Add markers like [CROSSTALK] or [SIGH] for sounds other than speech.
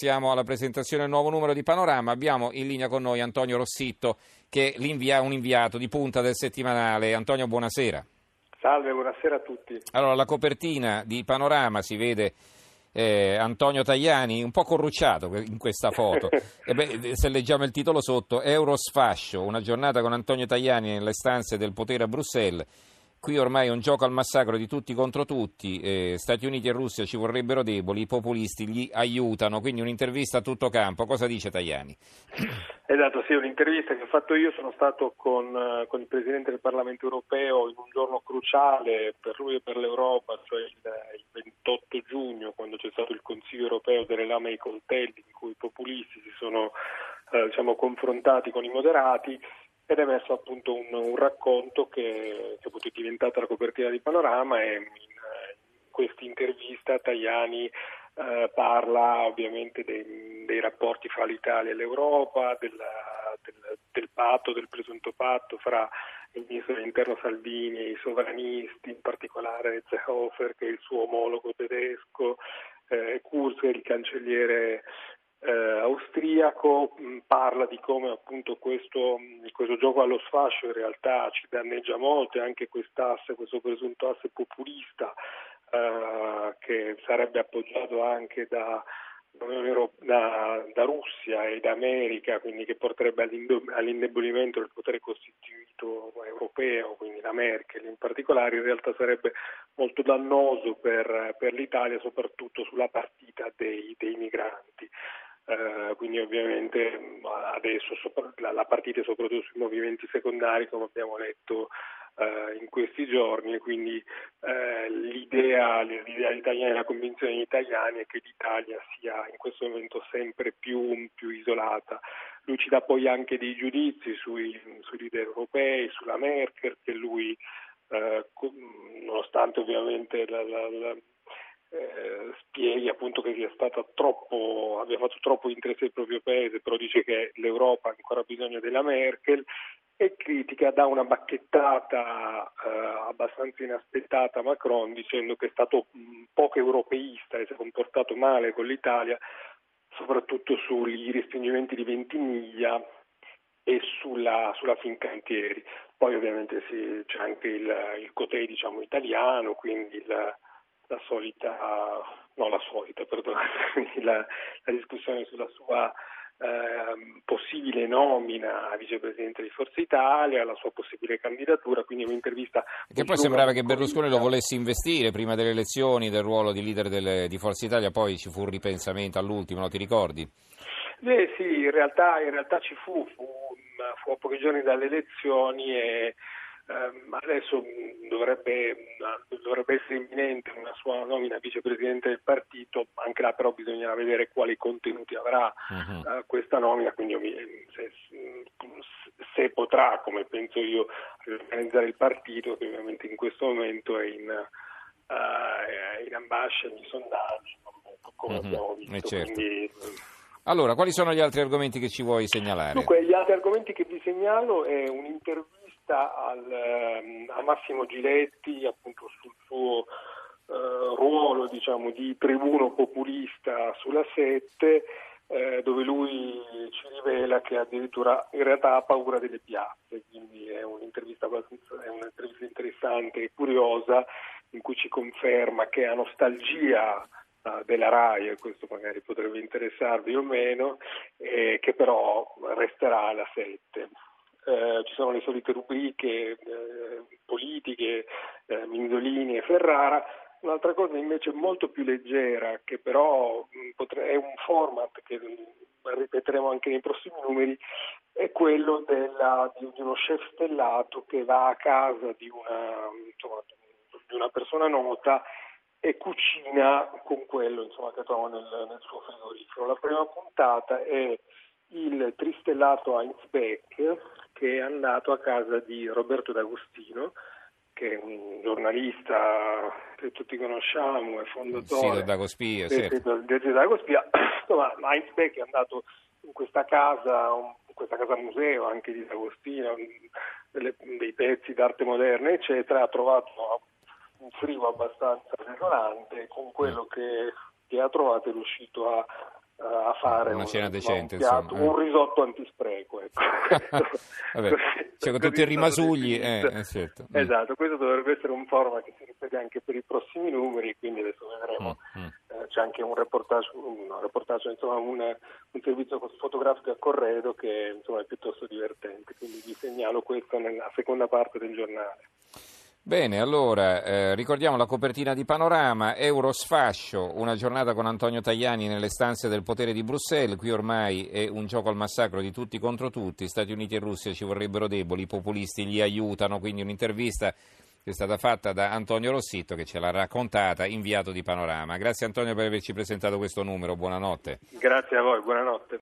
Siamo alla presentazione del nuovo numero di Panorama. Abbiamo in linea con noi Antonio Rossitto, che è un inviato di punta del settimanale. Antonio, buonasera. Salve, buonasera a tutti. Allora, la copertina di Panorama si vede eh, Antonio Tajani un po' corrucciato in questa foto. [LAUGHS] beh, se leggiamo il titolo sotto, Eurosfascio, una giornata con Antonio Tajani nelle stanze del potere a Bruxelles. Qui ormai è un gioco al massacro di tutti contro tutti, eh, Stati Uniti e Russia ci vorrebbero deboli, i populisti gli aiutano, quindi un'intervista a tutto campo. Cosa dice Tajani? Esatto, sì, un'intervista che ho fatto io, sono stato con, eh, con, il Presidente del Parlamento europeo in un giorno cruciale per lui e per l'Europa, cioè il, il 28 giugno, quando c'è stato il Consiglio europeo delle lame e i coltelli, in cui i populisti si sono eh, diciamo, confrontati con i moderati ed è messo appunto un, un racconto che, che è diventata la copertina di Panorama e in, in questa intervista Tajani eh, parla ovviamente dei, dei, rapporti fra l'Italia e l'Europa, della, del, del, patto, del presunto patto fra il ministro dell'interno Salvini e i sovranisti, in particolare Seehofer che è il suo omologo tedesco, eh, Kurz, il cancelliere eh, austriaco mh, parla di come appunto questo, mh, questo, gioco allo sfascio in realtà ci danneggia molto e anche quest'asse, questo presunto asse populista eh, che sarebbe appoggiato anche da, da, da, Russia e da America, quindi che porterebbe all'indebolimento del potere costituito europeo, quindi la Merkel in particolare, in realtà sarebbe molto dannoso per, per l'Italia, soprattutto sulla partita dei, dei migranti. Eh, quindi ovviamente adesso la, partita è soprattutto sui movimenti secondari come abbiamo letto eh, in questi giorni e quindi eh, l'idea, l'idea italiana e la convinzione degli italiani è che l'Italia sia in questo momento sempre più, più isolata. Dà poi anche dei giudizi sui, sui leader europei, sulla Merkel, che lui, nonostante ovviamente la, la, la eh, spieghi appunto che sia stata troppo, abbia fatto troppo interesse del proprio paese, però dice che l'Europa ha ancora bisogno della Merkel e critica, dà una bacchettata eh, abbastanza inaspettata a Macron dicendo che è stato mh, poco europeista e si è comportato male con l'Italia, soprattutto sui respingimenti di Ventimiglia e sulla, sulla Fincantieri. Poi ovviamente sì, c'è anche il, il cotei diciamo, italiano, quindi il, la solita, no la solita, perdonatemi, [LAUGHS] la, la discussione sulla sua eh, possibile nomina a vicepresidente di Forza Italia, la sua possibile candidatura, quindi un'intervista... Che poi sembrava che Berlusconi lo volesse investire prima delle elezioni del ruolo di leader delle, di Forza Italia, poi ci fu un ripensamento all'ultimo, lo ti ricordi? Eh, sì, in realtà, in realtà ci fu, fu, fu a pochi giorni dalle elezioni e Um, adesso dovrebbe, dovrebbe, essere imminente una sua nomina vicepresidente del partito, anche là però bisognerà vedere quali contenuti avrà uh-huh. uh, questa nomina, quindi se, se, potrà, come penso io, organizzare il partito, che ovviamente in questo momento è in, uh, in ambascia nei sondaggi, come uh-huh. abbiamo visto. Eh certo. Quindi, allora, quali sono gli altri argomenti che ci vuoi segnalare? Dunque, gli altri argomenti che vi segnalo è un'intervista intervista al, ehm, a Massimo Giletti appunto suo eh, ruolo diciamo, di tribuno populista sulla 7 eh, dove lui ci rivela che addirittura in realtà ha paura delle piazze, quindi è un'intervista, è un'intervista interessante e curiosa in cui ci conferma che ha nostalgia uh, della RAI, e questo magari potrebbe interessarvi o meno, eh, che però resterà alla 7 eh, ci sono le solite rubriche eh, politiche, eh, e Ferrara. Un'altra cosa invece molto più leggera, che però è un format che ripeteremo anche nei prossimi numeri, è quello della, di, uno chef stellato che va a casa di una, insomma, di una persona nota e cucina con quello insomma, che trova nel, nel suo frigorifero. La prima puntata è il tristellato Heinz Beck che è andato a casa di Roberto D'Agostino che è un giornalista che tutti conosciamo, è fondatore certo. del Dagospia. [CLEARS THROAT] Insomma, Heinz è andato in questa casa, in questa casa museo anche di D'Agostino, delle, dei pezzi d'arte moderna, eccetera, ha trovato un frigo abbastanza desolante con quello che, che ha trovato è riuscito a a fare una cena un, decente, un, piatto, insomma. un risotto antispreco. Ecco. [LAUGHS] Vabbè, cioè con tutti i rimasugli, eh, eh, certo. Mm. Esatto, questo dovrebbe essere un format che si ripete anche per i prossimi numeri, quindi adesso vedremo. Mm, mm. Eh, c'è anche un reportage, un, reportage, insomma, un, un servizio fotografico a corredo che insomma, è piuttosto divertente, quindi vi segnalo questo nella seconda parte del giornale. Bene, allora eh, ricordiamo la copertina di Panorama, Eurosfascio, una giornata con Antonio Tajani nelle stanze del potere di Bruxelles, qui ormai è un gioco al massacro di tutti contro tutti, Stati Uniti e Russia ci vorrebbero deboli, i populisti li aiutano, quindi un'intervista che è stata fatta da Antonio Rossitto che ce l'ha raccontata, inviato di Panorama. Grazie Antonio per averci presentato questo numero, buonanotte. Grazie a voi, buonanotte.